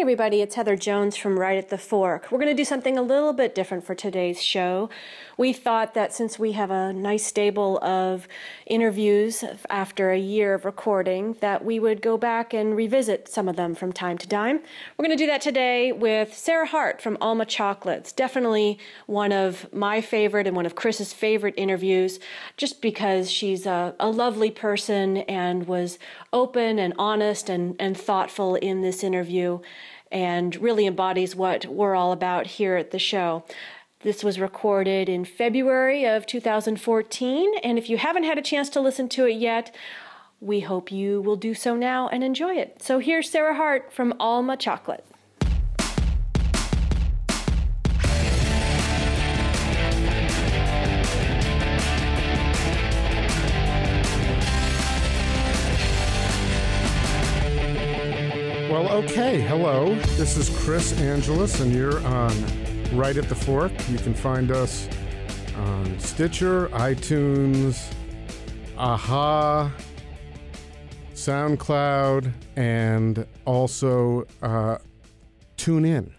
Everybody, it's Heather Jones from Right at the Fork. We're going to do something a little bit different for today's show. We thought that since we have a nice stable of interviews after a year of recording, that we would go back and revisit some of them from time to time. We're going to do that today with Sarah Hart from Alma Chocolates. Definitely one of my favorite and one of Chris's favorite interviews, just because she's a, a lovely person and was open and honest and, and thoughtful in this interview and really embodies what we're all about here at the show. This was recorded in February of 2014, and if you haven't had a chance to listen to it yet, we hope you will do so now and enjoy it. So here's Sarah Hart from Alma Chocolate. Okay. Hello. This is Chris Angelus, and you're on Right at the Fork. You can find us on Stitcher, iTunes, Aha, SoundCloud, and also uh, Tune In.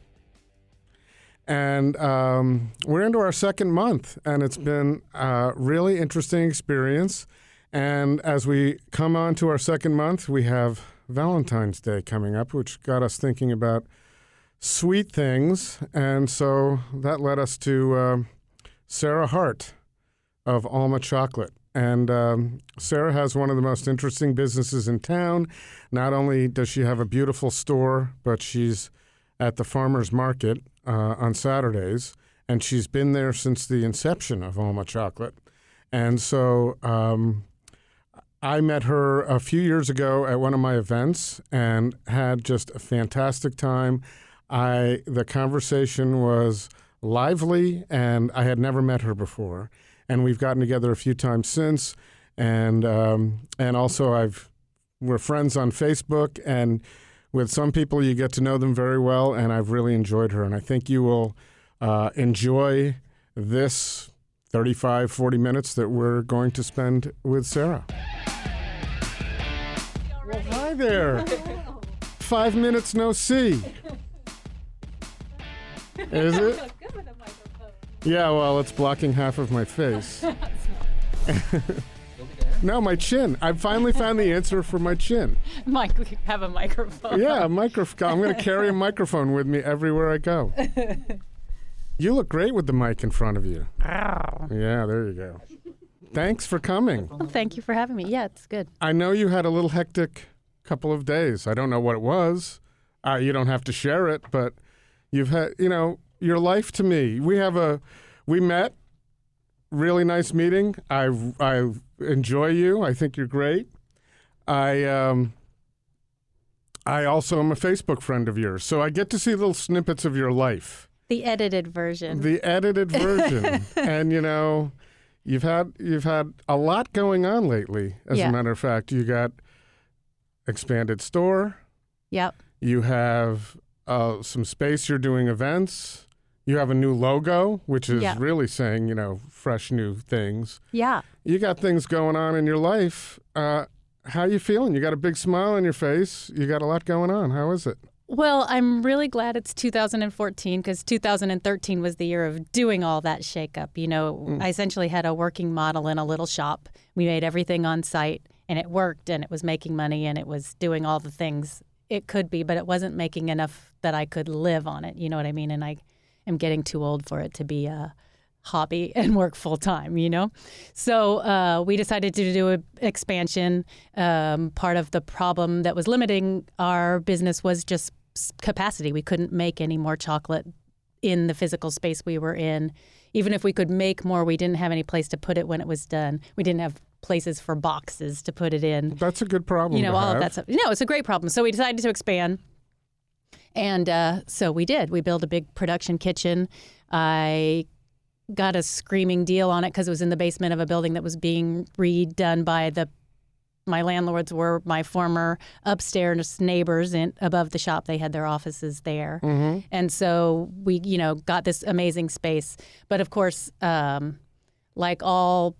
And um, we're into our second month, and it's been a really interesting experience. And as we come on to our second month, we have Valentine's Day coming up, which got us thinking about sweet things. And so that led us to uh, Sarah Hart of Alma Chocolate. And um, Sarah has one of the most interesting businesses in town. Not only does she have a beautiful store, but she's at the farmer's market uh, on Saturdays. And she's been there since the inception of Alma Chocolate. And so um, I met her a few years ago at one of my events and had just a fantastic time. I the conversation was lively and I had never met her before. And we've gotten together a few times since and um, and also I've we're friends on Facebook and with some people you get to know them very well and I've really enjoyed her and I think you will uh, enjoy this 35 40 minutes that we're going to spend with Sarah. Well, hi there. Five minutes no see. Is it? Yeah, well, it's blocking half of my face. no, my chin. I finally found the answer for my chin. Mike, we have a microphone. Yeah, a microphone. I'm going to carry a microphone with me everywhere I go. You look great with the mic in front of you. Ow. Yeah, there you go. Thanks for coming. Well, thank you for having me. Yeah, it's good. I know you had a little hectic couple of days. I don't know what it was. Uh, you don't have to share it, but you've had, you know, your life to me. We have a, we met, really nice meeting. I I enjoy you. I think you're great. I um. I also am a Facebook friend of yours, so I get to see little snippets of your life. The edited version. The edited version, and you know, you've had you've had a lot going on lately. As Yeah. a matter of fact, you got expanded store. Yep. You have uh, some space. You're doing events. You have a new logo, which is Yeah. really saying you know fresh new things. Yeah. You got things going on in your life. Uh, how you feeling? You got a big smile on your face. You got a lot going on. How is it? Well, I'm really glad it's 2014 because 2013 was the year of doing all that shakeup. You know, I essentially had a working model in a little shop. We made everything on site and it worked and it was making money and it was doing all the things it could be, but it wasn't making enough that I could live on it. You know what I mean? And I am getting too old for it to be a hobby and work full time, you know? So uh, we decided to do an expansion. Um, part of the problem that was limiting our business was just capacity. We couldn't make any more chocolate in the physical space we were in. Even if we could make more, we didn't have any place to put it when it was done. We didn't have places for boxes to put it in That's a good problem. you know all have. of that stuff. No, it's a great problem. So we decided to expand, and uh, so we did. We built a big production kitchen. I got a screaming deal on it because it was in the basement of a building that was being redone by the. My landlords were my former upstairs neighbors in, above the shop. They had their offices there, and so we, you know, got this amazing space. But of course, um, like all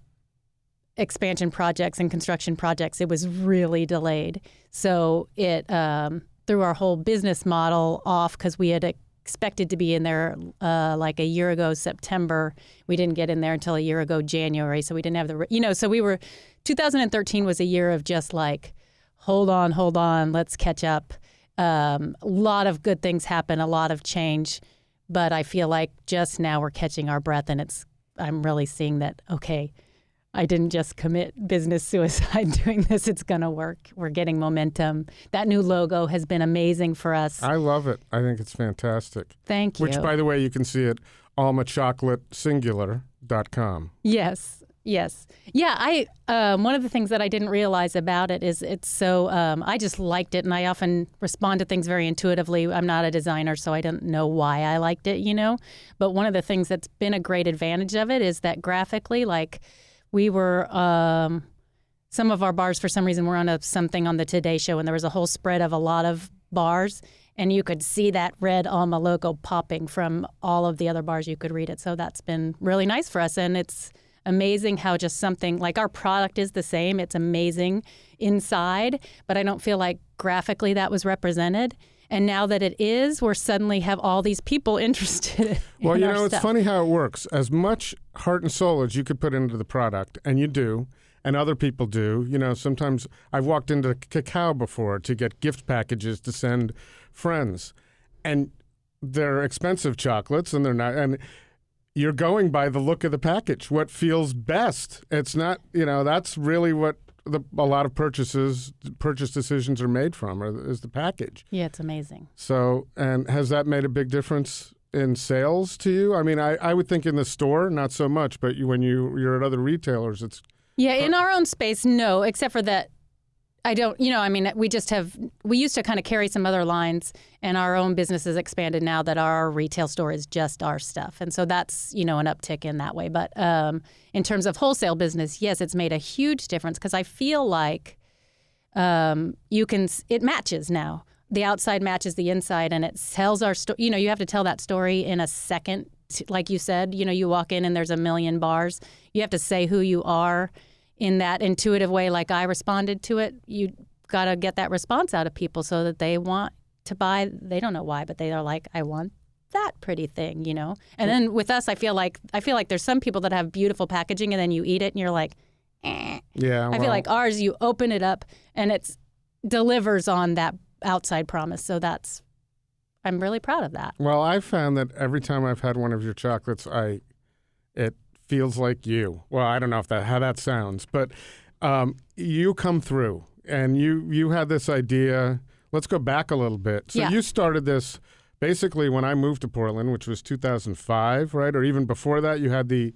expansion projects and construction projects, it was really delayed. So it um, threw our whole business model off because we had expected to be in there uh, like a year ago September. We didn't get in there until a year ago January, so we didn't have the you know. So we were 2013 was a year of just like hold on, hold on, let's catch up. Um, a lot of good things happen, a lot of change, but I feel like just now we're catching our breath, and it's I'm really seeing that okay I didn't just commit business suicide doing this. It's going to work. We're getting momentum. That new logo has been amazing for us. I love it. I think it's fantastic. Thank you. Which, by the way, you can see it at almachocolatesingular.com. Yes. Yes. Yeah. I um, one of the things that I didn't realize about it is it's so um, I just liked it, and I often respond to things very intuitively. I'm not a designer, so I don't know why I liked it, you know. But one of the things that's been a great advantage of it is that graphically, like we were um, some of our bars for some reason were on a something on the Today Show, and there was a whole spread of a lot of bars, and you could see that red Alma logo popping from all of the other bars. You could read it, so that's been really nice for us, and it's amazing how just something like our product is the same. It's amazing inside, but I don't feel like graphically that was represented. And now that it is, we're suddenly have all these people interested. well, in you know, stuff. it's funny how it works. As much heart and soul as you could put into the product, and you do, and other people do. You know, sometimes I've walked into Cacao before to get gift packages to send friends, and they're expensive chocolates, and they're not. And you're going by the look of the package, what feels best. It's not, you know, that's really what the, a lot of purchases purchase decisions are made from or is the package. Yeah, it's amazing. So, and has that made a big difference in sales to you? I mean, I, I would think in the store not so much, but you, when you you're at other retailers, it's yeah. In our own space, no, except for that I don't, you know, I mean, we just have, we used to kind of carry some other lines, and our own business has expanded now that our retail store is just our stuff. And so that's, you know, an uptick in that way. But um, in terms of wholesale business, yes, it's made a huge difference because I feel like um, you can, it matches now. The outside matches the inside, and it tells our story. You know, you have to tell that story in a second. Like you said, you know, you walk in and there's a million bars. You have to say who you are in that intuitive way, like I responded to it, you got to get that response out of people so that they want to buy. They don't know why, but they are like, I want that pretty thing, you know. And then with us, I feel like I feel like there's some people that have beautiful packaging, and then you eat it, and you're like, eh. yeah. I feel like ours, you open it up, and it delivers on that outside promise. So that's I'm really proud of that. Well, I found that every time I've had one of your chocolates, I it feels like you. Well, I don't know if that how that sounds, but um, you come through and you you had this idea. Let's go back a little bit. So Yeah. you started this basically when I moved to Portland, which was 2005, right? Or even before that, you had the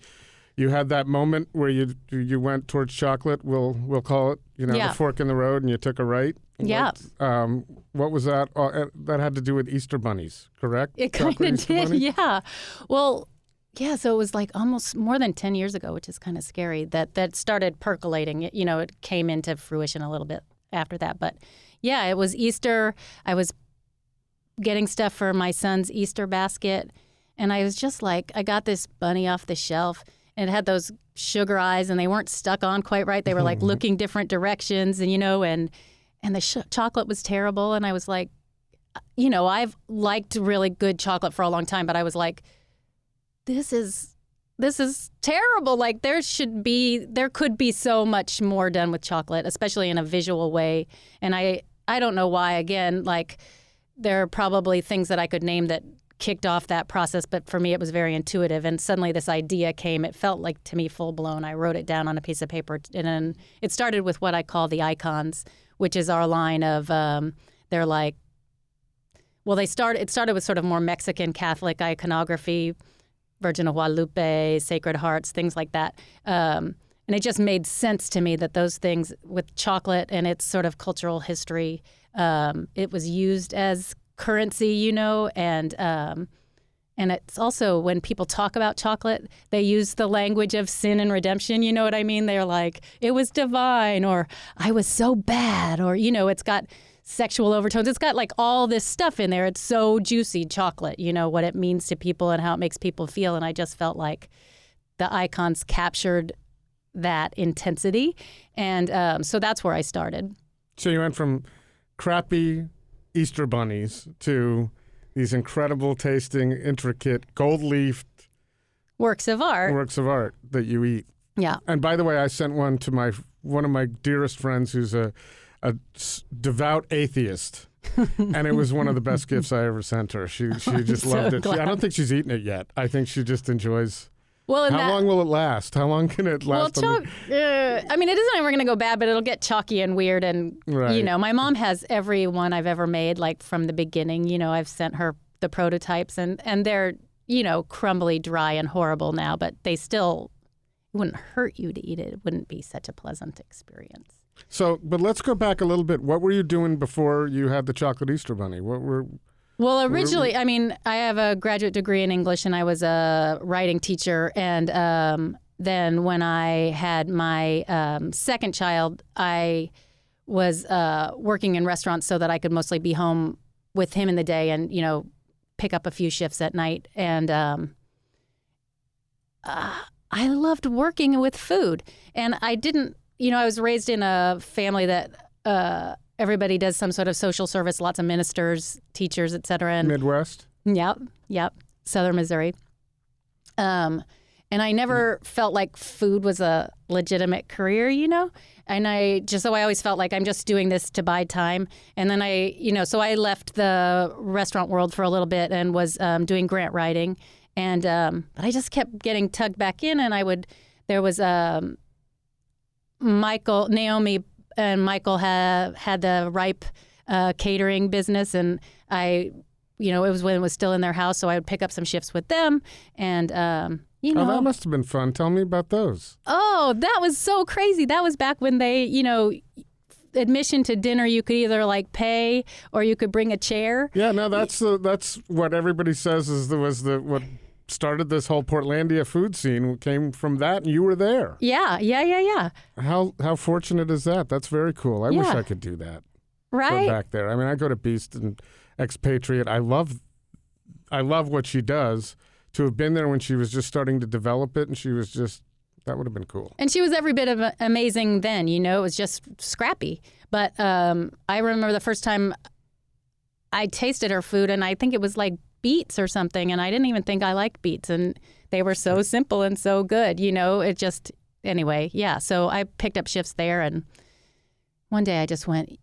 you had that moment where you you went towards chocolate. We'll we'll call it, you know, Yeah. the fork in the road, and you took a right. Yeah. What, um, what was that? Uh, that had to do with Easter bunnies, correct? It kind of did, bunnies? yeah. Well, yeah. So it was like almost more than ten years ago, which is kind of scary. That that started percolating. It, you know, it came into fruition a little bit after that. But yeah, it was Easter. I was getting stuff for my son's Easter basket, and I was just like, I got this bunny off the shelf, and it had those sugar eyes, and they weren't stuck on quite right. They were like looking different directions, and you know, and and the sh- chocolate was terrible, and I was like uh, you know, I've liked really good chocolate for a long time, but I was like, this is this is terrible. Like there should be there could be so much more done with chocolate, especially in a visual way. And I I don't know why again, like there are probably things that I could name that kicked off that process, but for me it was very intuitive and suddenly this idea came. It felt like to me full blown. I wrote it down on a piece of paper and then it started with what I call the icons, which is our line of um, they're like well, they started. It started with sort of more Mexican Catholic iconography, Virgin of Guadalupe, Sacred Hearts, things like that. Um, and it just made sense to me that those things, with chocolate and its sort of cultural history, um, it was used as currency, you know, and um, and it's also when people talk about chocolate, they use the language of sin and redemption. You know what I mean? They're like, it was divine, or I was so bad, or, you know, it's got sexual overtones. It's got like all this stuff in there. It's so juicy, chocolate, you know, what it means to people and how it makes people feel. And I just felt like the icons captured that intensity. And um, so that's where I started. So you went from crappy Easter bunnies to these incredible tasting, intricate, gold leafed Works of art. works of art that you eat. Yeah. And by the way, I sent one to my one of my dearest friends who's a, a s- devout atheist. and it was one of the best gifts I ever sent her. She she just so loved it. She, I don't think she's eaten it yet. I think she just enjoys. Well, How that, long will it last? How long can it last? on chalk, the- uh, I mean, it isn't ever going to go bad, but it'll get chalky and weird. And, Right. you know, my mom has every one I've ever made, like from the beginning. You know, I've sent her the prototypes, and, and they're, you know, crumbly, dry, and horrible now, but they still it wouldn't hurt you to eat it. It wouldn't be such a pleasant experience. So, but let's go back a little bit. What were you doing before you had the chocolate Easter bunny? What were Well, originally, I mean, I have a graduate degree in English and I was a writing teacher. And um, then when I had my um, second child, I was uh, working in restaurants so that I could mostly be home with him in the day and, you know, pick up a few shifts at night. And um, uh, I loved working with food. And I didn't, you know, I was raised in a family that. Uh, Everybody does some sort of social service, lots of ministers, teachers, et cetera. And Midwest? Yep, yep. Southern Missouri. Um, and I never felt like food was a legitimate career, you know? And I just, so I always felt like I'm just doing this to buy time. And then I, you know, so I left the restaurant world for a little bit and was um, doing grant writing. And, um, but I just kept getting tugged back in. And I would, there was, um, Michael, Naomi and Michael had had the Ripe uh, catering business, and I, you know, it was when it was still in their house, so I would pick up some shifts with them, and um, you know, Oh, that must have been fun. Tell me about those. oh, that was so crazy. That was back when they, you know, admission to dinner you could either like pay or you could bring a chair. Yeah, no, that's the, that's what everybody says is the, was the what started this whole Portlandia food scene came from that, and you were there. Yeah, yeah, yeah, yeah. How how fortunate is that? That's very cool. I wish I could do that. Right. back there. I mean, I go to Beast and Expatriate. I love I love what she does. To have been there when she was just starting to develop it, and she was just that would have been cool. And she was every bit of amazing then, you know, it was just scrappy. But um, I remember the first time I tasted her food, and I think it was like beets or something, and I didn't even think I liked beets. And they were so simple and so good, you know, it just, anyway, yeah. So I picked up shifts there, and one day I just went,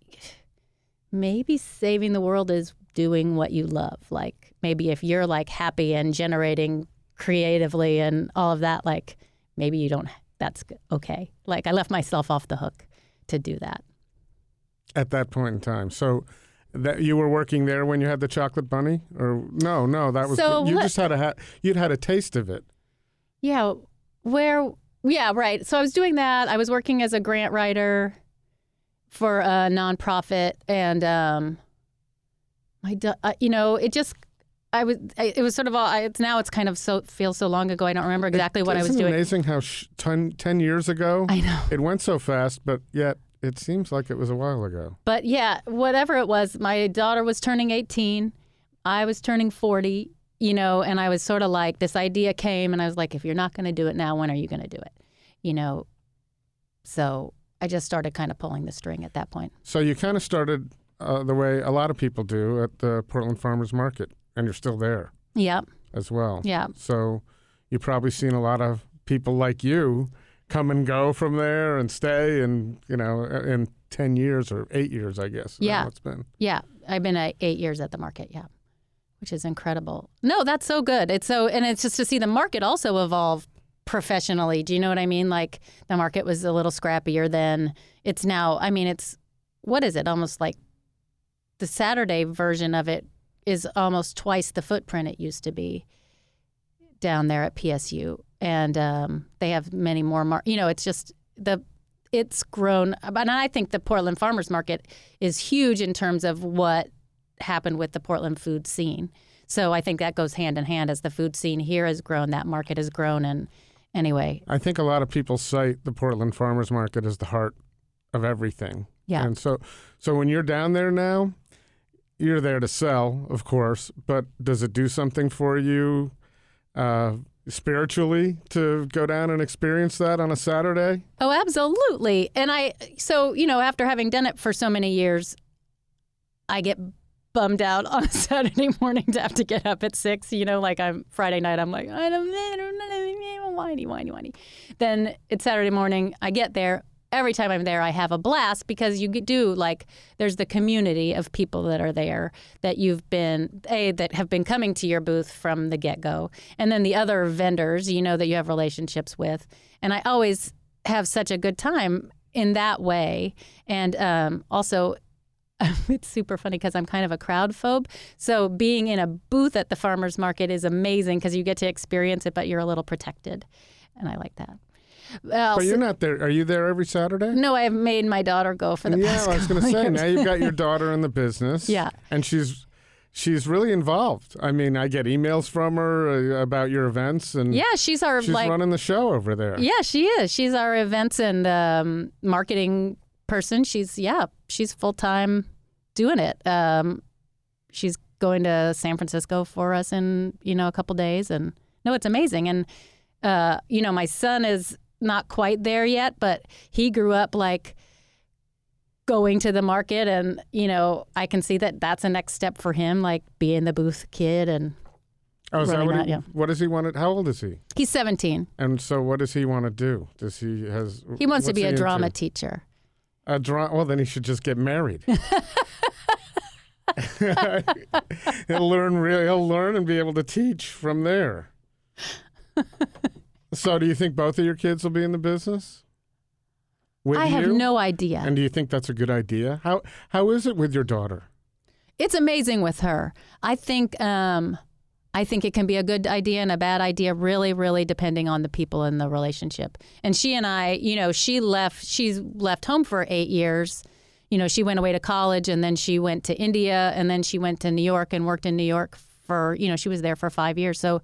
maybe saving the world is doing what you love. Like maybe if you're like happy and generating creatively and all of that, like maybe you don't, that's okay. Like I left myself off the hook to do that. At that point in time, so that you were working there when you had the chocolate bunny, or no, no, that was So you let- just had a ha- you'd had a taste of it. Yeah. Where, yeah, right. So I was doing that. I was working as a grant writer for a nonprofit and, um, my, uh, you know, it just, I was, I, it was sort of all, I, it's now it's kind of so, feels so long ago. I don't remember exactly what I was doing. amazing how sh- ten, 10 years ago I know. it went so fast, but yet it seems like it was a while ago. But yeah, whatever it was, my daughter was turning 18. I was turning 40, you know, and I was sort of like, this idea came, and I was like, if you're not going to do it now, when are you going to do it? You know, so I just started kind of pulling the string at that point. So you kind of started uh, the way a lot of people do at the Portland Farmers Market, and you're still there Yep. as well. Yeah. So you've probably seen a lot of people like you come and go from there and stay, and you know, in ten years or eight years, I guess. I don't know Yeah. it's been. Yeah. I've been uh, eight years at the market. Yeah. Which is incredible. No, that's so good. It's so, and it's just to see the market also evolve professionally. Do you know what I mean? Like the market was a little scrappier then. It's now, I mean, it's, what is it? Almost like the Saturday version of it is almost twice the footprint it used to be down there at PSU. And um, they have many more, mar- you know, it's just the, it's grown. And I think the Portland Farmers Market is huge in terms of what happened with the Portland food scene. So I think that goes hand in hand as the food scene here has grown, that market has grown. And anyway, I think a lot of people cite the Portland Farmers Market as the heart of everything. Yeah. And so, so when you're down there now, you're there to sell, of course, but does it do something for you uh, spiritually to go down and experience that on a Saturday? Oh, absolutely. And I, so, you know, after having done it for so many years, I get bummed out on a Saturday morning to have to get up at six. You know, like I'm Friday night, I'm like, I don't know, whiny, whiny, whiny. Then it's Saturday morning, I get there. Every time I'm there, I have a blast because you do like there's the community of people that are there that you've been a that have been coming to your booth from the get go, and then the other vendors you know that you have relationships with, and I always have such a good time in that way, and um, also it's super funny because I'm kind of a crowd phobe. So being in a booth at the farmers market is amazing because you get to experience it, but you're a little protected, and I like that. Uh, but you're not there. Are you there every Saturday? No, I've made my daughter go for the yeah, past I was going to say now you've got your daughter in the business. Yeah, and she's she's really involved. I mean, I get emails from her uh, about your events, and yeah, she's our she's like, running the show over there. Yeah, she is. She's our events and um, marketing person. She's yeah, she's full time doing it. Um, she's going to San Francisco for us in you know a couple days, and no, it's amazing. And uh, you know, my son is not quite there yet, but he grew up like going to the market, and you know, I can see that that's a next step for him, like being the booth kid and. Oh, what, he, yeah. what does he want to, how old is he? He's 17. And so what does he want to do? Does he has He wants to be a drama into? teacher. A drama. Well, then he should just get married. he'll learn. Really, he'll learn and be able to teach from there. so, do you think both of your kids will be in the business? With I have you? no idea. And do you think that's a good idea? How How is it with your daughter? It's amazing with her. I think. Um, I think it can be a good idea and a bad idea, really, really depending on the people in the relationship. And she and I, you know, she left. She's left home for eight years. You know, she went away to college, and then she went to India, and then she went to New York and worked in New York for. You know, she was there for five years. So,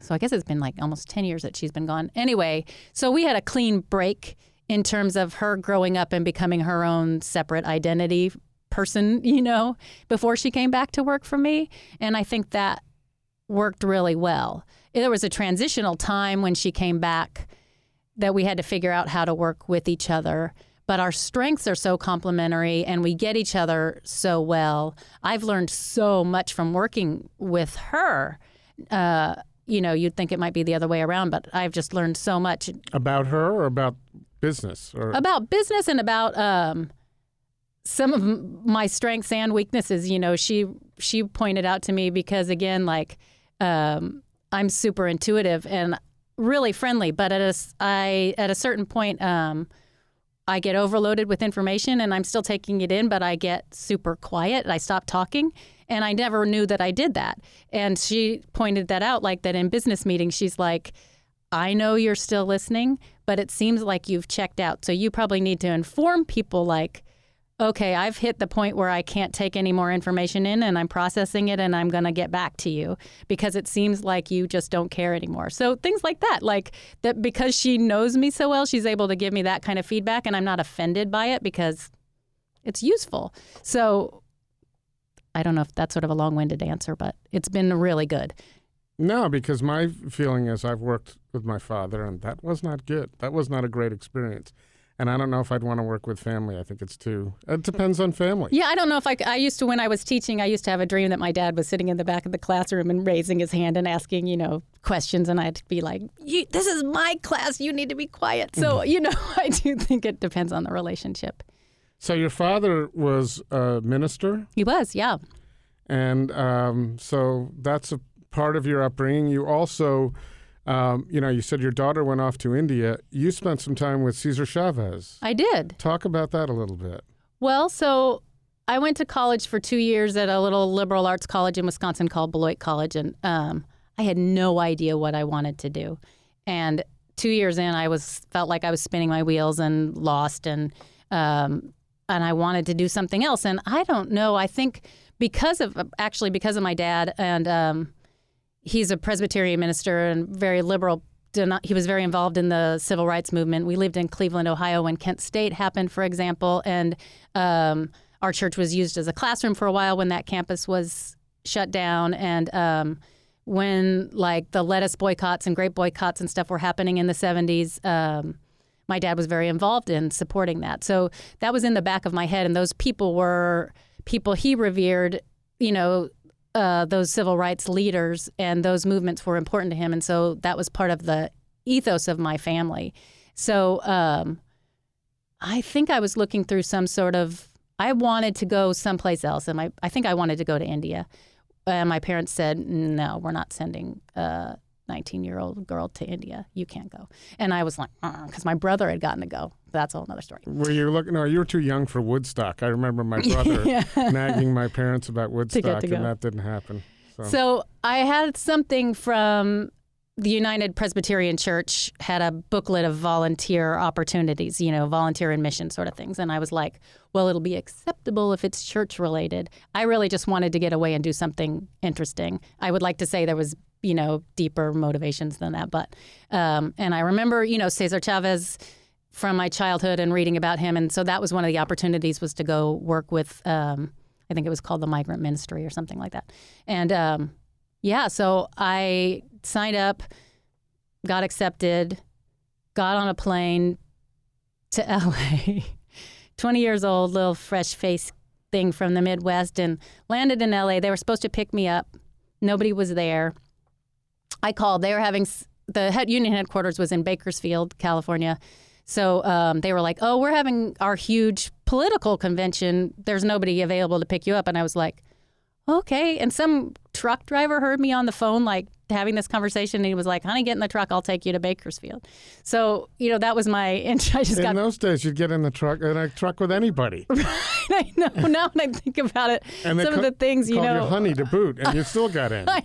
so I guess it's been like almost ten years that she's been gone. Anyway, so we had a clean break in terms of her growing up and becoming her own separate identity person. You know, before she came back to work for me, and I think that worked really well. There was a transitional time when she came back that we had to figure out how to work with each other. But our strengths are so complementary and we get each other so well. I've learned so much from working with her. Uh, you know, you'd think it might be the other way around, but I've just learned so much about her or about business or about business and about um, some of my strengths and weaknesses. You know, she she pointed out to me because again, like um, I'm super intuitive and really friendly, but at a I at a certain point, um, I get overloaded with information and I'm still taking it in, but I get super quiet. I stop talking, and I never knew that I did that. And she pointed that out, like that in business meetings, she's like. I know you're still listening, but it seems like you've checked out. So you probably need to inform people like, okay, I've hit the point where I can't take any more information in and I'm processing it and I'm going to get back to you because it seems like you just don't care anymore. So things like that, like that because she knows me so well, she's able to give me that kind of feedback and I'm not offended by it because it's useful. So I don't know if that's sort of a long winded answer, but it's been really good. No, because my feeling is I've worked with my father and that was not good. That was not a great experience and I don't know if I'd want to work with family. I think it's too. It depends on family. Yeah, I don't know if I. I used to when I was teaching. I used to have a dream that my dad was sitting in the back of the classroom and raising his hand and asking, you know, questions, and I'd be like, "This is my class. You need to be quiet." So mm-hmm. you know, I do think it depends on the relationship. So your father was a minister. He was, yeah. And um, so that's a part of your upbringing. You also um, you know, you said your daughter went off to India. You spent some time with Cesar Chavez. I did. Talk about that a little bit. Well, so I went to college for two years at a little liberal arts college in Wisconsin called Beloit College, and um, I had no idea what I wanted to do. And two years in, I was felt like I was spinning my wheels and lost, and um, and I wanted to do something else. And I don't know. I think because of actually because of my dad and um, he's a Presbyterian minister and very liberal. He was very involved in the civil rights movement. We lived in Cleveland, Ohio, when Kent State happened, for example, and um, our church was used as a classroom for a while when that campus was shut down. And um, when like the lettuce boycotts and grape boycotts and stuff were happening in the 70s, um, my dad was very involved in supporting that. So that was in the back of my head, and those people were people he revered you know, uh, those civil rights leaders and those movements were important to him. And so that was part of the ethos of my family. So um, I think I was looking through some sort of, I wanted to go someplace else. And I, I think I wanted to go to India. And my parents said, no, we're not sending a 19 year old girl to India. You can't go. And I was like, uh, because my brother had gotten to go. That's a whole other story. Were you looking? No, you were too young for Woodstock. I remember my brother Yeah. nagging my parents about to Woodstock, go. and that didn't happen. So, So I had something from the United Presbyterian Church had a booklet of volunteer opportunities, you know, volunteer and mission sort of things. And I was like, well, it'll be acceptable if it's church related. I really just wanted to get away and do something interesting. I would like to say there was, you know, deeper motivations than that. But, um, and I remember, you know, Cesar Chavez from my childhood and reading about him. And so that was one of the opportunities was to go work with, um, I think it was called the Migrant Ministry or something like that. And um, yeah, so I signed up, got accepted, got on a plane to LA. 20 years old, little fresh face thing from the Midwest, and landed in LA. They were supposed to pick me up. Nobody was there. I called. They were having the head union headquarters was in Bakersfield, California. So um, they were like, "Oh, we're having our huge political convention. There's nobody available to pick you up." And I was like, "Okay." And some truck driver heard me on the phone, like having this conversation, and he was like, "Honey, get in the truck. I'll take you to Bakersfield." So you know, that was my. intro. I just in got In those days, you'd get in the truck in a truck with anybody, I know now when I think about it, and some ca- of the things you know. you honey to boot, and you still got in. I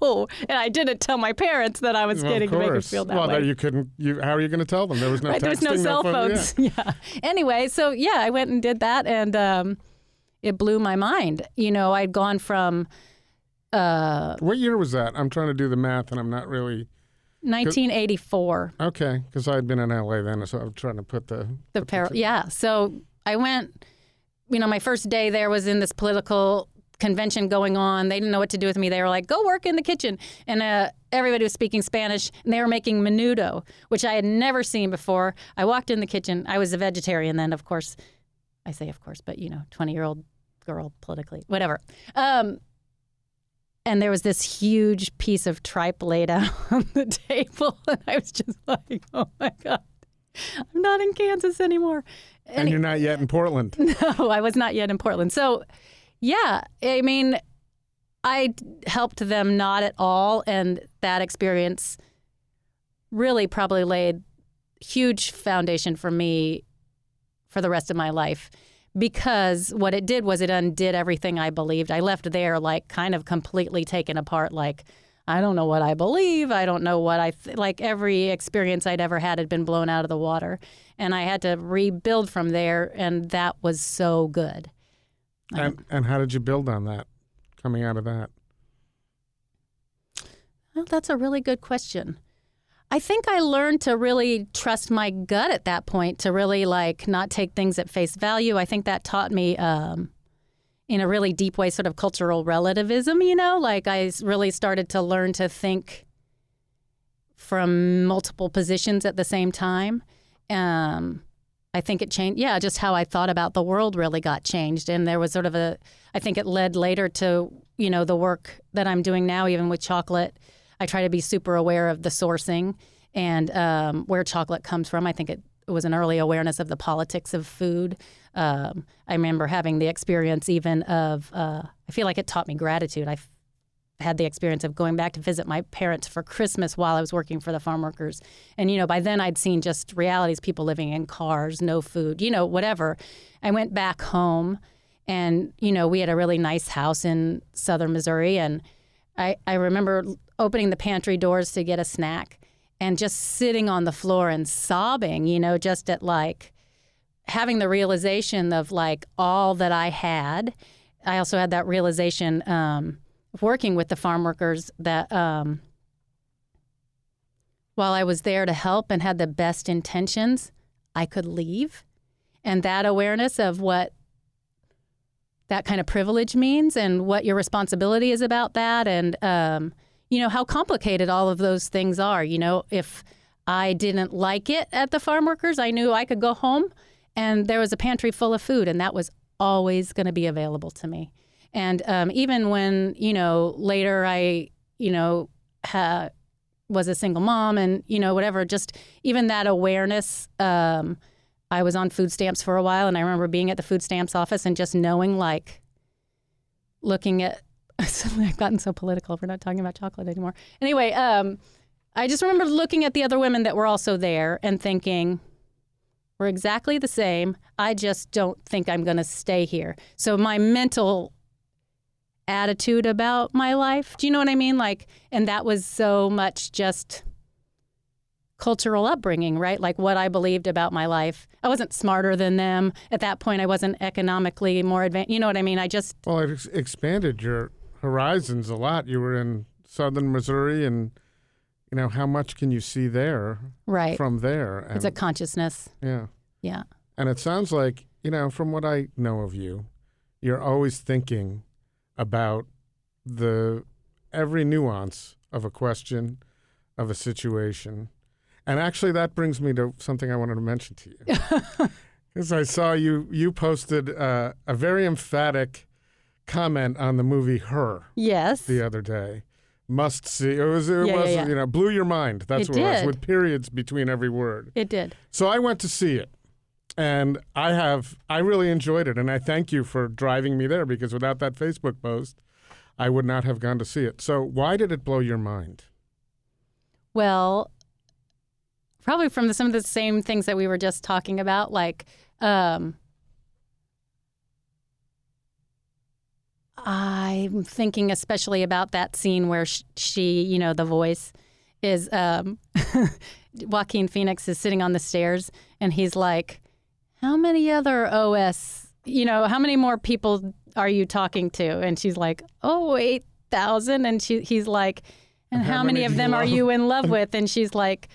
know, and I didn't tell my parents that I was Well, getting to. Bakersfield that well, way. no, you couldn't. You, how are you going to tell them? There was no right, there was no cell yeah. phones. Yeah. Anyway, so yeah, I went and did that, and um, it blew my mind. You know, I'd gone from uh, What year was that? I'm trying to do the math, and I'm not really 1984. okay because I had been in LA then, so I'm trying to put the The par- yeah. So I went. You know, my first day there was in this political convention going on. They didn't know what to do with me. They were like, "Go work in the kitchen," and uh, everybody was speaking Spanish, and they were making menudo, which I had never seen before. I walked in the kitchen. I was a vegetarian then, of course. I say, of course, but you know, twenty-year-old girl politically, whatever. Um, and there was this huge piece of tripe laid out on the table, and I was just like, "Oh my god." I'm not in Kansas anymore. and you're not yet in Portland. No, I was not yet in Portland. So, yeah, I mean, I helped them not at all, and that experience really probably laid huge foundation for me for the rest of my life because what it did was it undid everything I believed. I left there like kind of completely taken apart like I don't know what I believe. I don't know what I th- like every experience I'd ever had had been blown out of the water and I had to rebuild from there and that was so good. And and how did you build on that? Coming out of that, Well, that's a really good question. I think I learned to really trust my gut at that point, to really like not take things at face value. I think that taught me, um, in a really deep way, sort of cultural relativism. You know, like I really started to learn to think from multiple positions at the same time. Um, I think it changed. Yeah, just how I thought about the world really got changed, and there was sort of a. I think it led later to you know the work that I'm doing now, even with chocolate. I try to be super aware of the sourcing and um, where chocolate comes from. I think it, it was an early awareness of the politics of food. Um, I remember having the experience even of. Uh, I feel like it taught me gratitude. I had the experience of going back to visit my parents for Christmas while I was working for the farm workers. And, you know, by then I'd seen just realities people living in cars, no food, you know, whatever. I went back home and, you know, we had a really nice house in southern Missouri. And I, I remember opening the pantry doors to get a snack and just sitting on the floor and sobbing, you know, just at like having the realization of like all that I had. I also had that realization um, working with the farm workers that um, while I was there to help and had the best intentions, I could leave. And that awareness of what that kind of privilege means and what your responsibility is about that and um, you know how complicated all of those things are you know if i didn't like it at the farm workers i knew i could go home and there was a pantry full of food and that was always going to be available to me And um, even when you know later I you know ha- was a single mom and you know whatever, just even that awareness. Um, I was on food stamps for a while, and I remember being at the food stamps office and just knowing like looking at. Suddenly, I've gotten so political. We're not talking about chocolate anymore. Anyway, um, I just remember looking at the other women that were also there and thinking, we're exactly the same. I just don't think I'm going to stay here. So my mental attitude about my life, do you know what I mean? Like, and that was so much just cultural upbringing, right? Like what I believed about my life. I wasn't smarter than them. At that point, I wasn't economically more advanced. You know what I mean? I just. Well, it ex- expanded your horizons a lot. You were in southern Missouri, and you know how much can you see there? Right. From there, and, it's a consciousness. yeah. Yeah. And it sounds like you know, from what I know of you, you're always thinking about the every nuance of a question, of a situation. And actually, that brings me to something I wanted to mention to you. Because I saw you, you posted uh, a very emphatic comment on the movie Her Yes. the other day. Must see. It was, it Yeah, yeah, was, yeah. you know, blew your mind. That's It what it was, with periods between every word. It did. So I went to see it, and I have I really enjoyed it, and I thank you for driving me there because without that Facebook post, I would not have gone to see it. So why did it blow your mind? Well, probably from the, some of the same things that we were just talking about, like um, I'm thinking especially about that scene where she, you know, the voice is um, Joaquin Phoenix is sitting on the stairs and he's like, "How many other OS, you know, how many more people are you talking to?" And she's like, "Oh, eight thousand. And she, he's like, "And how, many, of do you them are you in love with?" And she's like.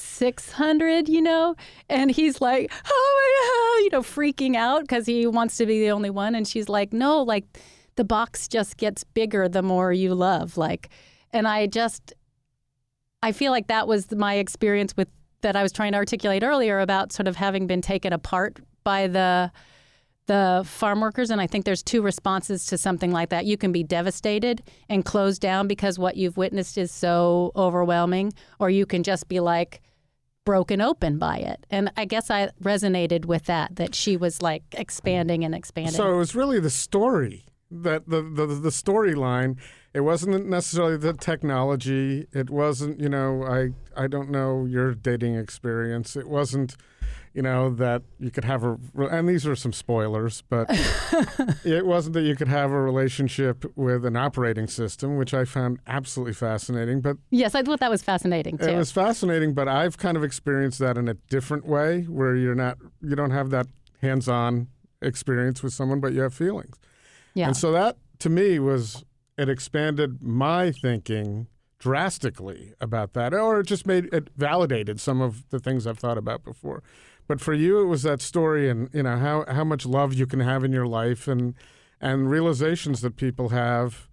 600, you know? And he's like, oh my God, you know, freaking out because he wants to be the only one. And she's like, no, like the box just gets bigger the more you love. Like, and I just, I feel like that was my experience with that I was trying to articulate earlier about sort of having been taken apart by the the farm workers and I think there's two responses to something like that. You can be devastated and closed down because what you've witnessed is so overwhelming or you can just be like broken open by it. And I guess I resonated with that that she was like expanding and expanding. So it was really the story that the the, the storyline. It wasn't necessarily the technology. It wasn't you know I I don't know your dating experience. It wasn't you know that you could have a and these are some spoilers, but it wasn't that you could have a relationship with an operating system, which I found absolutely fascinating. But yes, I thought that was fascinating too. it was fascinating, but I've kind of experienced that in a different way, where you're not, you don't have that hands-on experience with someone, but you have feelings. Yeah. And so that, to me, was it expanded my thinking drastically about that, or it just made it validated some of the things I've thought about before. But for you, it was that story, and you know how how much love you can have in your life, and and realizations that people have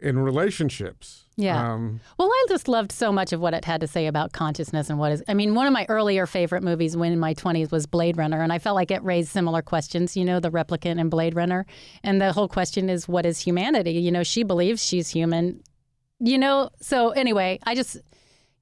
in relationships. Yeah. Um, Well, I just loved so much of what it had to say about consciousness and what is. I mean, one of my earlier favorite movies when in my 20s was Blade Runner, and I felt like it raised similar questions, you know, the replicant in Blade Runner. And the whole question is, what is humanity? You know, she believes she's human, you know? So, anyway, I just.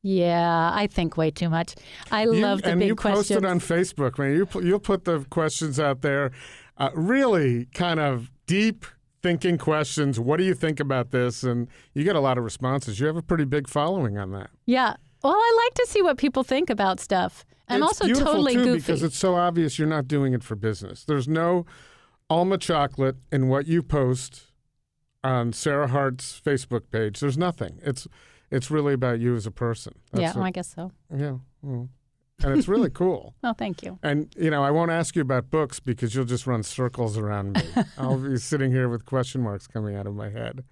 Yeah, I think way too much. I You- love the and big you questions. posted on Facebook, man. You you'll put the questions out there, uh, really kind of deep thinking questions. What do you think about this? And you get a lot of responses. You have a pretty big following on that. yeah. Well, I like to see what people think about stuff. I'm it's also beautiful totally too goofy. because it's so obvious you're not doing it for business. There's no Alma chocolate in what you post on Sarah Hart's Facebook page. There's nothing. It's it's really about you as a person. yeah, That's well, I guess so. yeah. well, and it's really cool. Oh, thank you. And you know, I won't ask you about books because you'll just run circles around me. I'll be sitting here with question marks coming out of my head.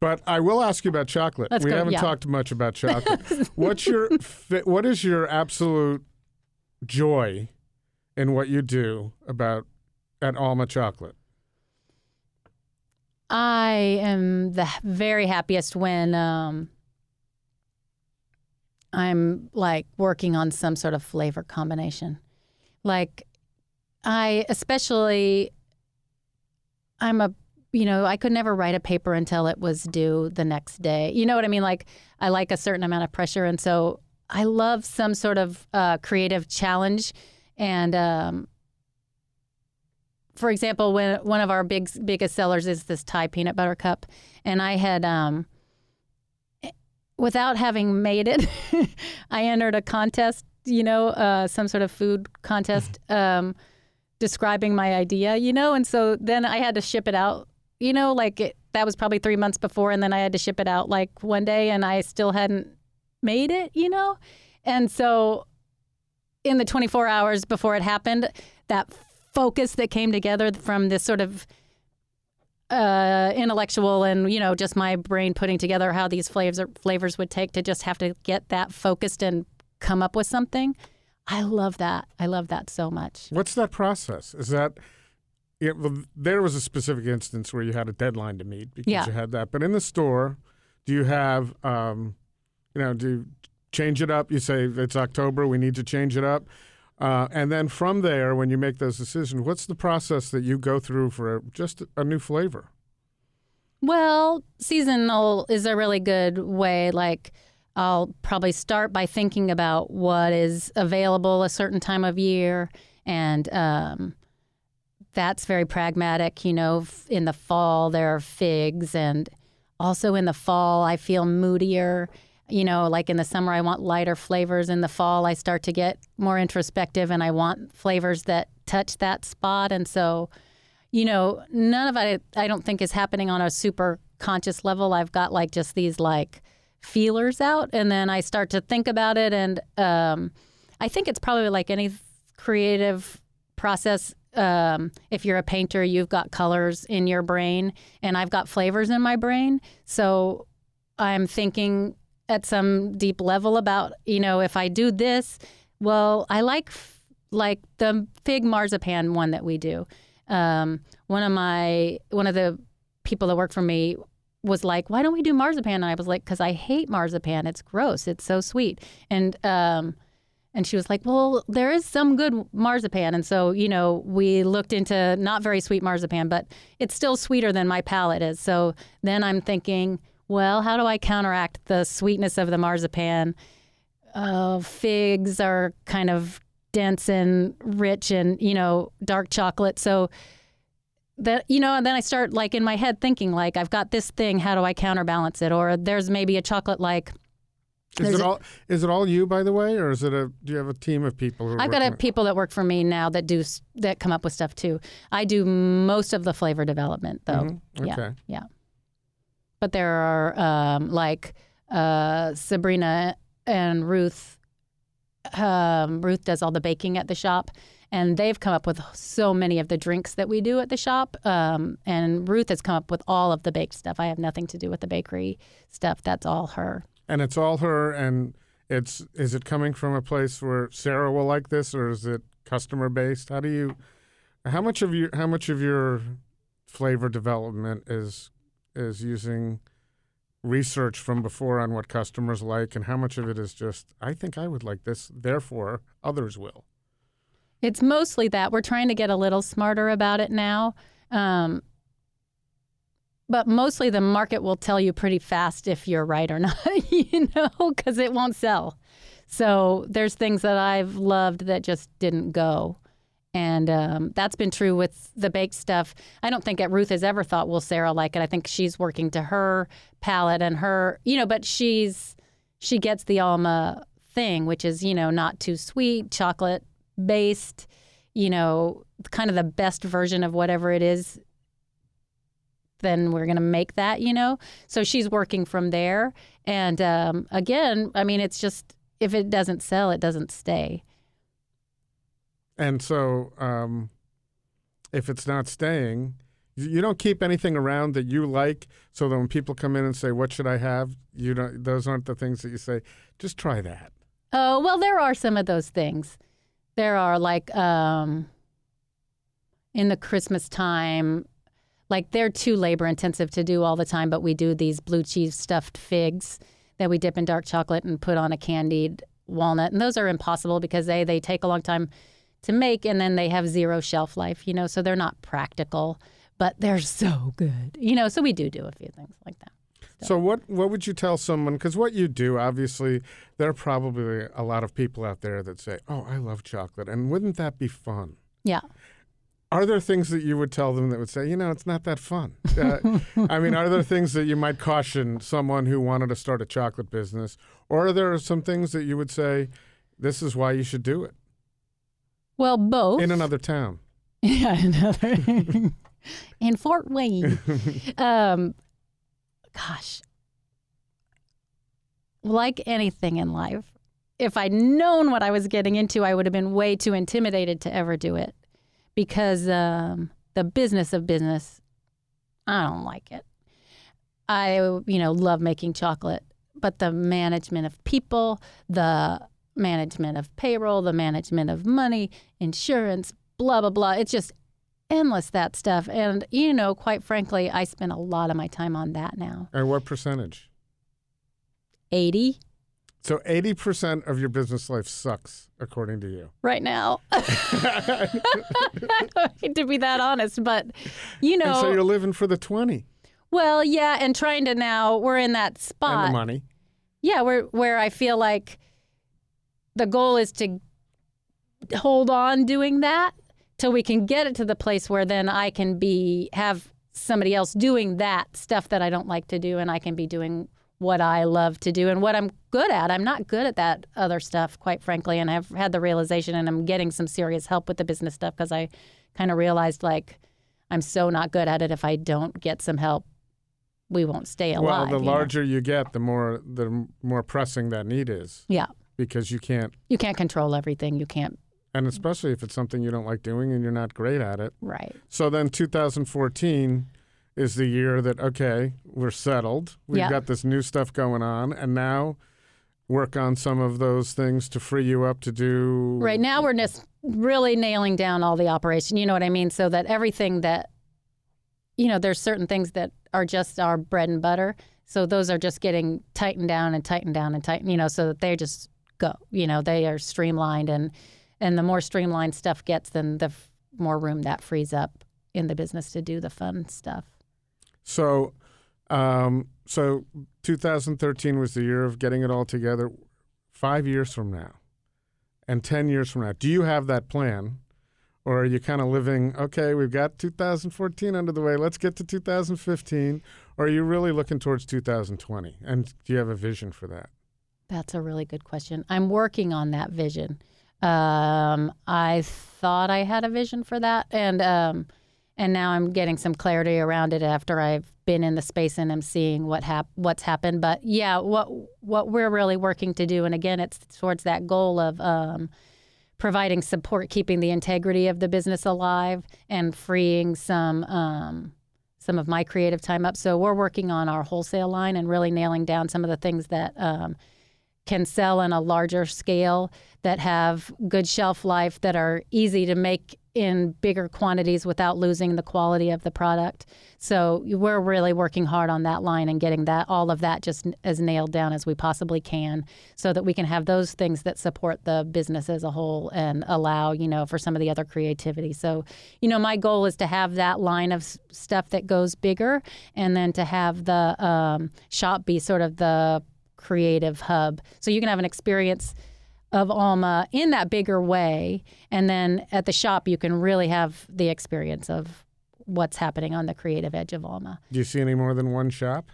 But I will ask you about chocolate. Let's we go- haven't yeah. talked much about chocolate. What's your what is your absolute joy in what you do about at Alma Chocolate? I am the very happiest when um, I'm like working on some sort of flavor combination. Like, I especially, I'm a you know, I could never write a paper until it was due the next day. You know what I mean? Like, I like a certain amount of pressure. And so I love some sort of uh, creative challenge. And um, for example, when one of our big biggest sellers is this Thai peanut butter cup, and I had, um, without having made it, I entered a contest. You know, uh, some sort of food contest. Um, describing my idea, you know, and so then I had to ship it out you know, like it, that was probably three months before, and then I had to ship it out like one day, and I still hadn't made it, you know? And so in the 24 hours before it happened, that focus that came together from this sort of uh, intellectual and you know just my brain putting together how these flavors flavors would take to just have to get that focused and come up with something. I love that. I love that so much. What's that process? Is that yeah, well, there was a specific instance where you had a deadline to meet because Yeah. you had that. But in the store, do you have, um, you know, do you change it up? You say it's October, we need to change it up. Uh, and then from there, when you make those decisions, what's the process that you go through for just a new flavor? Well, seasonal is a really good way. Like, I'll probably start by thinking about what is available a certain time of year, and um, that's very pragmatic. You know, in the fall there are figs, and also in the fall I feel moodier. You know, like in the summer I want lighter flavors. In the fall I start to get more introspective, and I want flavors that touch that spot. And so, you know, none of it I don't think is happening on a super conscious level. I've got like just these like feelers out, and then I start to think about it, and um, I think it's probably like any creative process. Um, if you're a painter, you've got colors in your brain, and I've got flavors in my brain. So I'm thinking at some deep level about, you know, if I do this, well, I like like the fig marzipan one that we do. Um, one of my one of the people that work for me was like, "Why don't we do marzipan?" And I was like, "Cause I hate marzipan. It's gross. It's so sweet." And um, and she was like, "Well, there is some good marzipan." And so, you know, we looked into not very sweet marzipan, but it's still sweeter than my palate is. So then I'm thinking, well, how do I counteract the sweetness of the marzipan? Uh, figs are kind of dense and rich and, you know, dark chocolate. So that you know and then i start like in my head thinking like i've got this thing how do i counterbalance it or there's maybe a chocolate like Is it a- all is it all you, by the way, or is it a? Do you have a team of people? Who I've got a, people that work for me now that do that come up with stuff too. I do most of the flavor development though. Mhm. Yeah, Okay. yeah. But there are um, like uh, Sabrina and Ruth. Um, Ruth does all the baking at the shop, and they've come up with so many of the drinks that we do at the shop. Um, and Ruth has come up with all of the baked stuff. I have nothing to do with the bakery stuff. That's all her. And it's all her, and it's is it coming from a place where Sarah will like this, or is it customer based? How do you, how much of your how much of your flavor development is is using research from before on what customers like, and how much of it is just I think I would like this, therefore others will. It's mostly that we're trying to get a little smarter about it now. Um, but mostly the market will tell you pretty fast if you're right or not, you know, because it won't sell. So there's things that I've loved that just didn't go. And um, that's been true with the baked stuff. I don't think Ruth has ever thought, will Sarah like it? I think she's working to her palate and her, you know, but she's, she gets the Alma thing, which is, you know, not too sweet, chocolate based, you know, kind of the best version of whatever it is, then we're going to make that, you know? So she's working from there. And um, again, I mean, it's just if it doesn't sell, it doesn't stay. And so, um, if it's not staying, you don't keep anything around that you like, so that when people come in and say, "What should I have?" You don't. Those aren't the things that you say. Just try that. Oh, well, there are some of those things. There are like um, in the Christmas time, like they're too labor intensive to do all the time, but we do these blue cheese stuffed figs that we dip in dark chocolate and put on a candied walnut. And those are impossible because they they take a long time to make and then they have zero shelf life, you know, so they're not practical. but they're so good. You know, so we do do a few things like that. So what what would you tell someone? Because what you do, obviously, there are probably a lot of people out there that say, "Oh, I love chocolate," and wouldn't that be fun? Yeah. Are there things that you would tell them that would say, you know, it's not that fun? Uh, I mean, are there things that you might caution someone who wanted to start a chocolate business, or are there some things that you would say, this is why you should do it Well, both. in another town? Yeah, another in Fort Wayne. um, gosh, like anything in life, if I'd known what I was getting into, I would have been way too intimidated to ever do it because um, the business of business, I don't like it. I, you know, love making chocolate, but the management of people, the management of payroll, the management of money, insurance, blah, blah, blah. It's just endless, that stuff. And, you know, quite frankly, I spend a lot of my time on that now. And what percentage? 80 So 80% of your business life sucks, according to you. right now. I don't hate to be that honest, but, you know. And so you're living for the 20 well, yeah, and trying to now, we're in that spot. and the money. Yeah, where where I feel like the goal is to hold on doing that till we can get it to the place where then I can be have somebody else doing that stuff that I don't like to do and I can be doing what I love to do and what I'm good at. I'm not good at that other stuff quite frankly and I've had the realization and I'm getting some serious help with the business stuff because I kind of realized like I'm so not good at it if I don't get some help we won't stay alive. Well, the you know? larger you get, the more the more pressing that need is Yeah. Because you can't, You can't control everything. You can't and especially if it's something you don't like doing and you're not great at it. right. So then 2014 is the year that okay, we're settled. We've Yeah. got this new stuff going on, and now work on some of those things to free you up to do. Right now, we're just really nailing down all the operation. You know what I mean? So that everything that, you know, there's certain things that are just our bread and butter. So those are just getting tightened down and tightened down and tightened, you know, so that they're just go. You know, they are streamlined, and and the more streamlined stuff gets, then the f- more room that frees up in the business to do the fun stuff. So, um, so 2013 was the year of getting it all together. Five years from now, and 10 years from now, do you have that plan? Or are you kind of living, okay, we've got 2014 under the way, let's get to 2015? Or are you really looking towards 2020? And do you have a vision for that? That's a really good question. I'm working on that vision. Um, I thought I had a vision for that, and um, and now I'm getting some clarity around it after I've been in the space and I'm seeing what hap- what's happened. But yeah, what what we're really working to do, and again, it's towards that goal of um, providing support, keeping the integrity of the business alive, and freeing some. Um, some of my creative time up. So we're working on our wholesale line and really nailing down some of the things that um, can sell on a larger scale that have good shelf life that are easy to make in bigger quantities without losing the quality of the product. So we're really working hard on that line and getting that all of that just as nailed down as we possibly can so that we can have those things that support the business as a whole and allow, you know, for some of the other creativity. So, you know, my goal is to have that line of stuff that goes bigger and then to have the um, shop be sort of the creative hub. So you can have an experience of Alma in that bigger way. And then at the shop, you can really have the experience of what's happening on the creative edge of Alma. Do you see any more than one shop?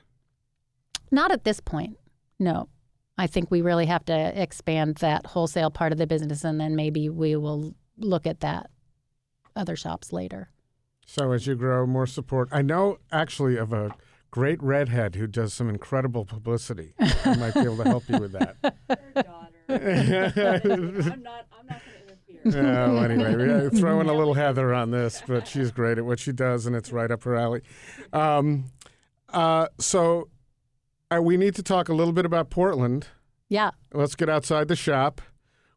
Not at this point, no. I think we really have to expand that wholesale part of the business, and then maybe we will look at that other shops later. So as you grow more support, I know actually of a great redhead who does some incredible publicity. I might be able to help you with that. I'm not. I'm not going to interfere. Oh, anyway, we're throwing a little Heather on this, but she's great at what she does, and it's right up her alley. Um, uh, so uh, we need to talk a little bit about Portland. Yeah. Let's get outside the shop.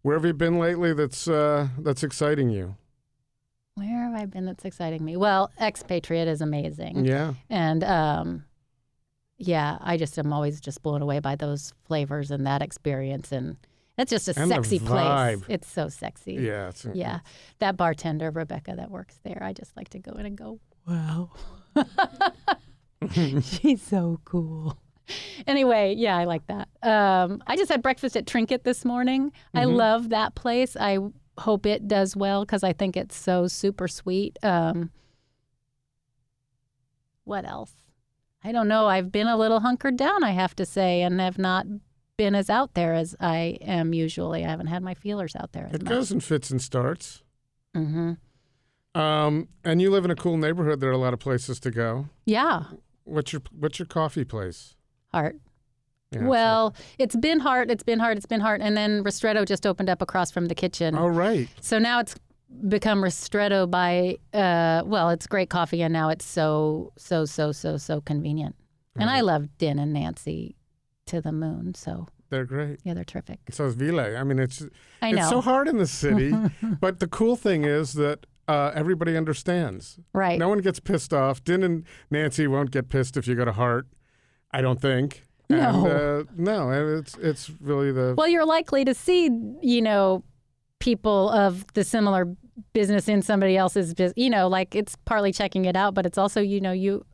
Where have you been lately? That's uh, that's exciting you. Where have I been that's exciting me? Well, Expatriate is amazing. Yeah. And um, yeah, I just am always just blown away by those flavors and that experience. And it's just a And sexy place. It's so sexy. Yeah. It's, Yeah. That bartender, Rebecca, that works there, I just like to go in and go, wow. She's so cool. Anyway, yeah, I like that. Um, I just had breakfast at Trinket this morning. I love that place. I hope it does well because I think it's so super sweet. Um, what else? I don't know. I've been a little hunkered down, I have to say, and have not been as out there as I am usually. I haven't had my feelers out there It much. goes in fits and starts. Mm-hmm. Um, and you live in a cool neighborhood. There are a lot of places to go. Yeah, What's your What's your coffee place? Hart. Yeah, well, it's been hard. It's been hard. It's been hard. And then Ristretto just opened up across from the kitchen. oh right. So now it's become Ristretto by, uh, well, it's great coffee, and now it's so, so, so, so, so convenient. And I love Din and Nancy to the moon. So They're great. yeah, they're terrific. So is Ville. I mean, it's I it's so hard in the city, but the cool thing is that uh, everybody understands. right. No one gets pissed off. Din and Nancy won't get pissed if you go to Hart. I don't think. And, No. uh, no, and it's it's really the Well, you're likely to see, you know, people of the similar business in somebody else's business. You know, like it's partly checking it out, but it's also, you know, you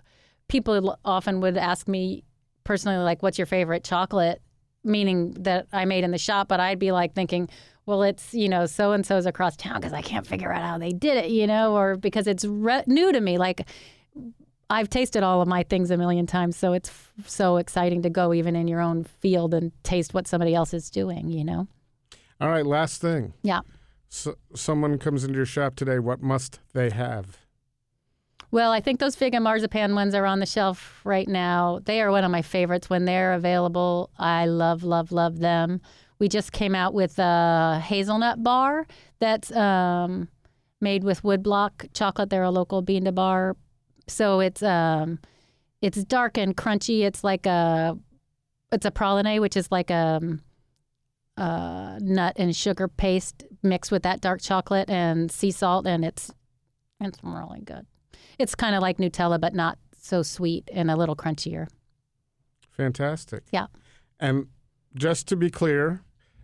people often would ask me personally, like, what's your favorite chocolate? Meaning that I made in the shop, but I'd be like thinking, well, it's you know so and so's across town because I can't figure out how they did it, you know, or because it's re- new to me. Like I've tasted all of my things a million times, so it's f- so exciting to go even in your own field and taste what somebody else is doing, you know? all right. Last thing. Yeah. So, someone comes into your shop today. What must they have? Well, I think those fig and marzipan ones are on the shelf right now. They are one of my favorites when they're available. I love, love, love them. We just came out with a hazelnut bar that's um, made with woodblock chocolate. They're a local bean to bar, so it's um, it's dark and crunchy. It's like a it's a praline, which is like a, a nut and sugar paste mixed with that dark chocolate and sea salt, and it's it's really good. It's kind of like Nutella, but not so sweet and a little crunchier. Fantastic. Yeah. And just to be clear,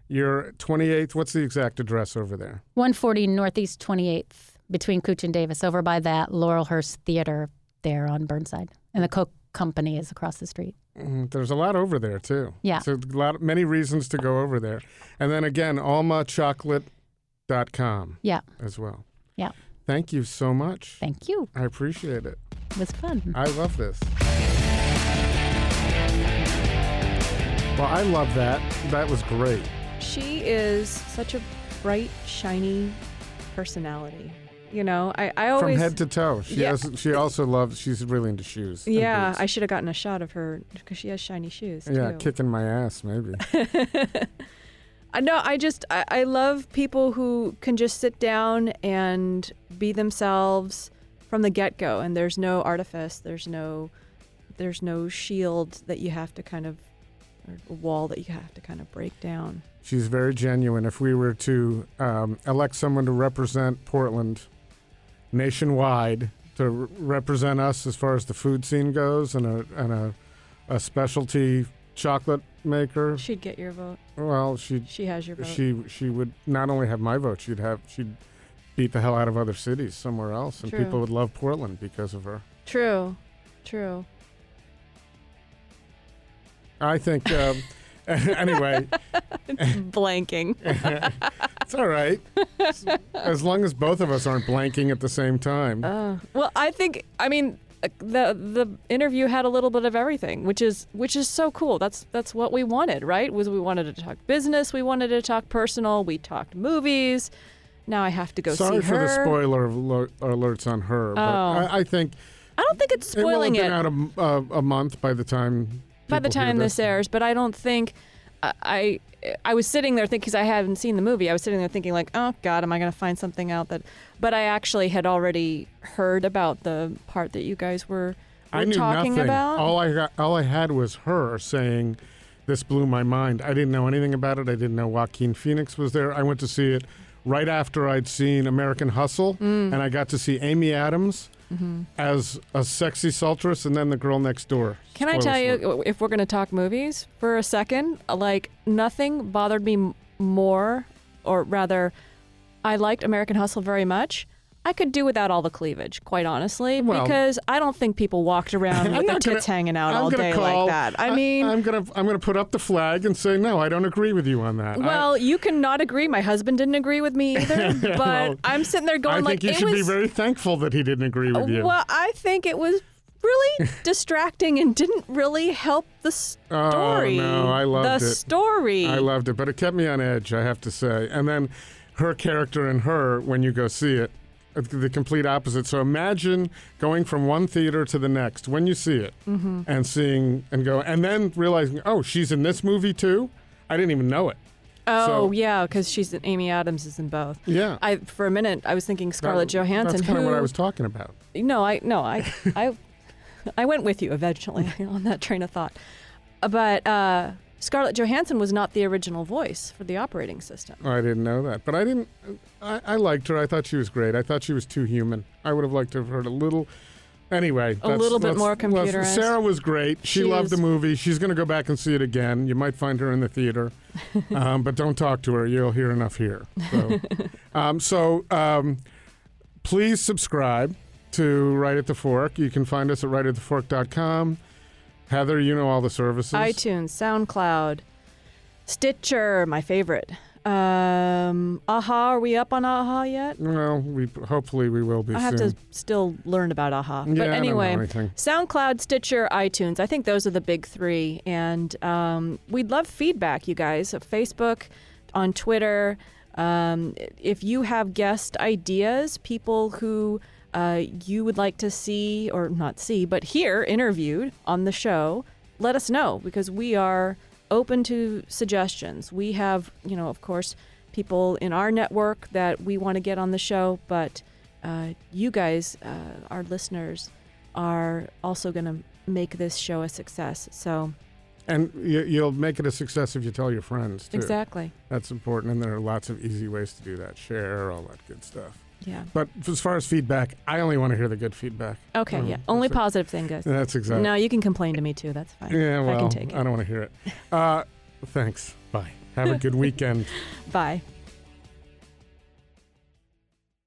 your 28th. What's the exact address over there? 140 Northeast 28th between Couch and Davis, over by that Laurelhurst Theater there on Burnside. And the Coke Company is across the street. Mm, There's a lot over there too. Yeah. So a lot, many reasons to go over there, and then again, almachocolate.com Yeah. as well. Yeah. Thank you so much. Thank you. I appreciate it. It was fun. I love this. Well, I love that. That was great. She is such a bright, shiny personality. You know, I, I From head to toe. She Yeah. has. She also loves. She's really into shoes. yeah. I should have gotten a shot of her because she has shiny shoes. yeah, too. kicking my ass maybe. I know. I just I, I love people who can just sit down and be themselves from the get go, and there's no artifice. There's no there's no shield that you have to kind of or a wall that you have to kind of break down. She's very genuine. If we were to um, elect someone to represent Portland nationwide, to r- represent us as far as the food scene goes, and a and a, a specialty chocolate maker, She'd get your vote. well, she She has your vote. she she would not only have my vote, she'd have she'd beat the hell out of other cities somewhere else, and True. people would love Portland because of her. True, true. I think. Um, anyway, Blanking. it's all right. As long as both of us aren't blanking at the same time. Uh, well, I think I mean uh, the the interview had a little bit of everything, which is which is so cool. That's that's what we wanted, right? Was we wanted to talk business, we wanted to talk personal, we talked movies. Now I have to go Sorry see for the spoiler alert, alerts on her, but Oh. I, I think I don't think it's spoiling it will have been it, out a month by the time. By the time this airs, but I don't think I. I I was sitting there thinking because I hadn't seen the movie. I was sitting there thinking like, "Oh God, am I going to find something out that?" But I actually had already heard about the part that you guys were, were I knew talking nothing. about. All I got, all I had was her saying, "This blew my mind." I didn't know anything about it. I didn't know Joaquin Phoenix was there. I went to see it right after I'd seen American Hustle, Mm. and I got to see Amy Adams Mm-hmm. as a sexy sultress, and then the girl next door. Can I tell alert. you, if we're going to talk movies for a second, like nothing bothered me more, or rather, I liked American Hustle very much. I could do without all the cleavage, quite honestly, Well- because I don't think people walked around with their not gonna- tits hanging out I'm all day call- like that. I mean, I'm gonna I'm gonna put up the flag and say no. I don't agree with you on that. I- well, you can not agree. My husband didn't agree with me either, but Well, I'm sitting there going I like, think you it should was. be very thankful that he didn't agree with you. Well, I think it was really distracting and didn't really help the story. Oh, no, I loved the it. story. I loved it, but it kept me on edge, I have to say. And then her character and her, when you go see it, the complete opposite. So imagine going from one theater to the next when you see it Mm-hmm. and seeing and go, and then realizing, oh, she's in this movie too? I didn't even know it. oh so- yeah, because she's in, Amy Adams is in both. Yeah. I for a minute I was thinking Scarlett That- Johansson. That's kind of what I was talking about. No, I no, I I I went with you eventually on that train of thought. But uh, Scarlett Johansson was not the original voice for the operating system. I didn't know that, but I didn't. I, I liked her. I thought she was great. I thought she was too human. I would have liked to have heard a little. Anyway, A little bit more let's- Sarah was great. She, She loved is- the movie. She's going to go back and see it again. You might find her in the theater, um, but don't talk to her. You'll hear enough here. So, um, so um, please subscribe to Right at the Fork. You can find us at rightatthefork.com. Heather, you know all the services. iTunes, SoundCloud, Stitcher, my favorite. Um, Aha, are we up on Aha yet? Well, we hopefully we will be I have soon. to still learn about Aha. yeah, but I don't know anyway, anything. SoundCloud, Stitcher, iTunes. I think those are the big three. And um, we'd love feedback, you guys. Facebook, on Twitter. Um, if you have guest ideas, people who uh, you would like to see, or not see, but hear interviewed on the show, let us know because we are open to suggestions. We have, you know, of course, people in our network that we want to get on the show, but uh, you guys, uh, our listeners, are also going to make this show a success. So, And you, you'll make it a success if you tell your friends too. exactly. That's important, and there are lots of easy ways to do that. Share all that good stuff. Yeah. But as far as feedback, I only want to hear the good feedback. Okay. Mm, yeah. Only that's it. positive thing, guys. That's exactly. No, you can complain to me too. That's fine. yeah, well, I can take it. I don't want to hear it. Uh, thanks. Bye. Have a good weekend. Bye.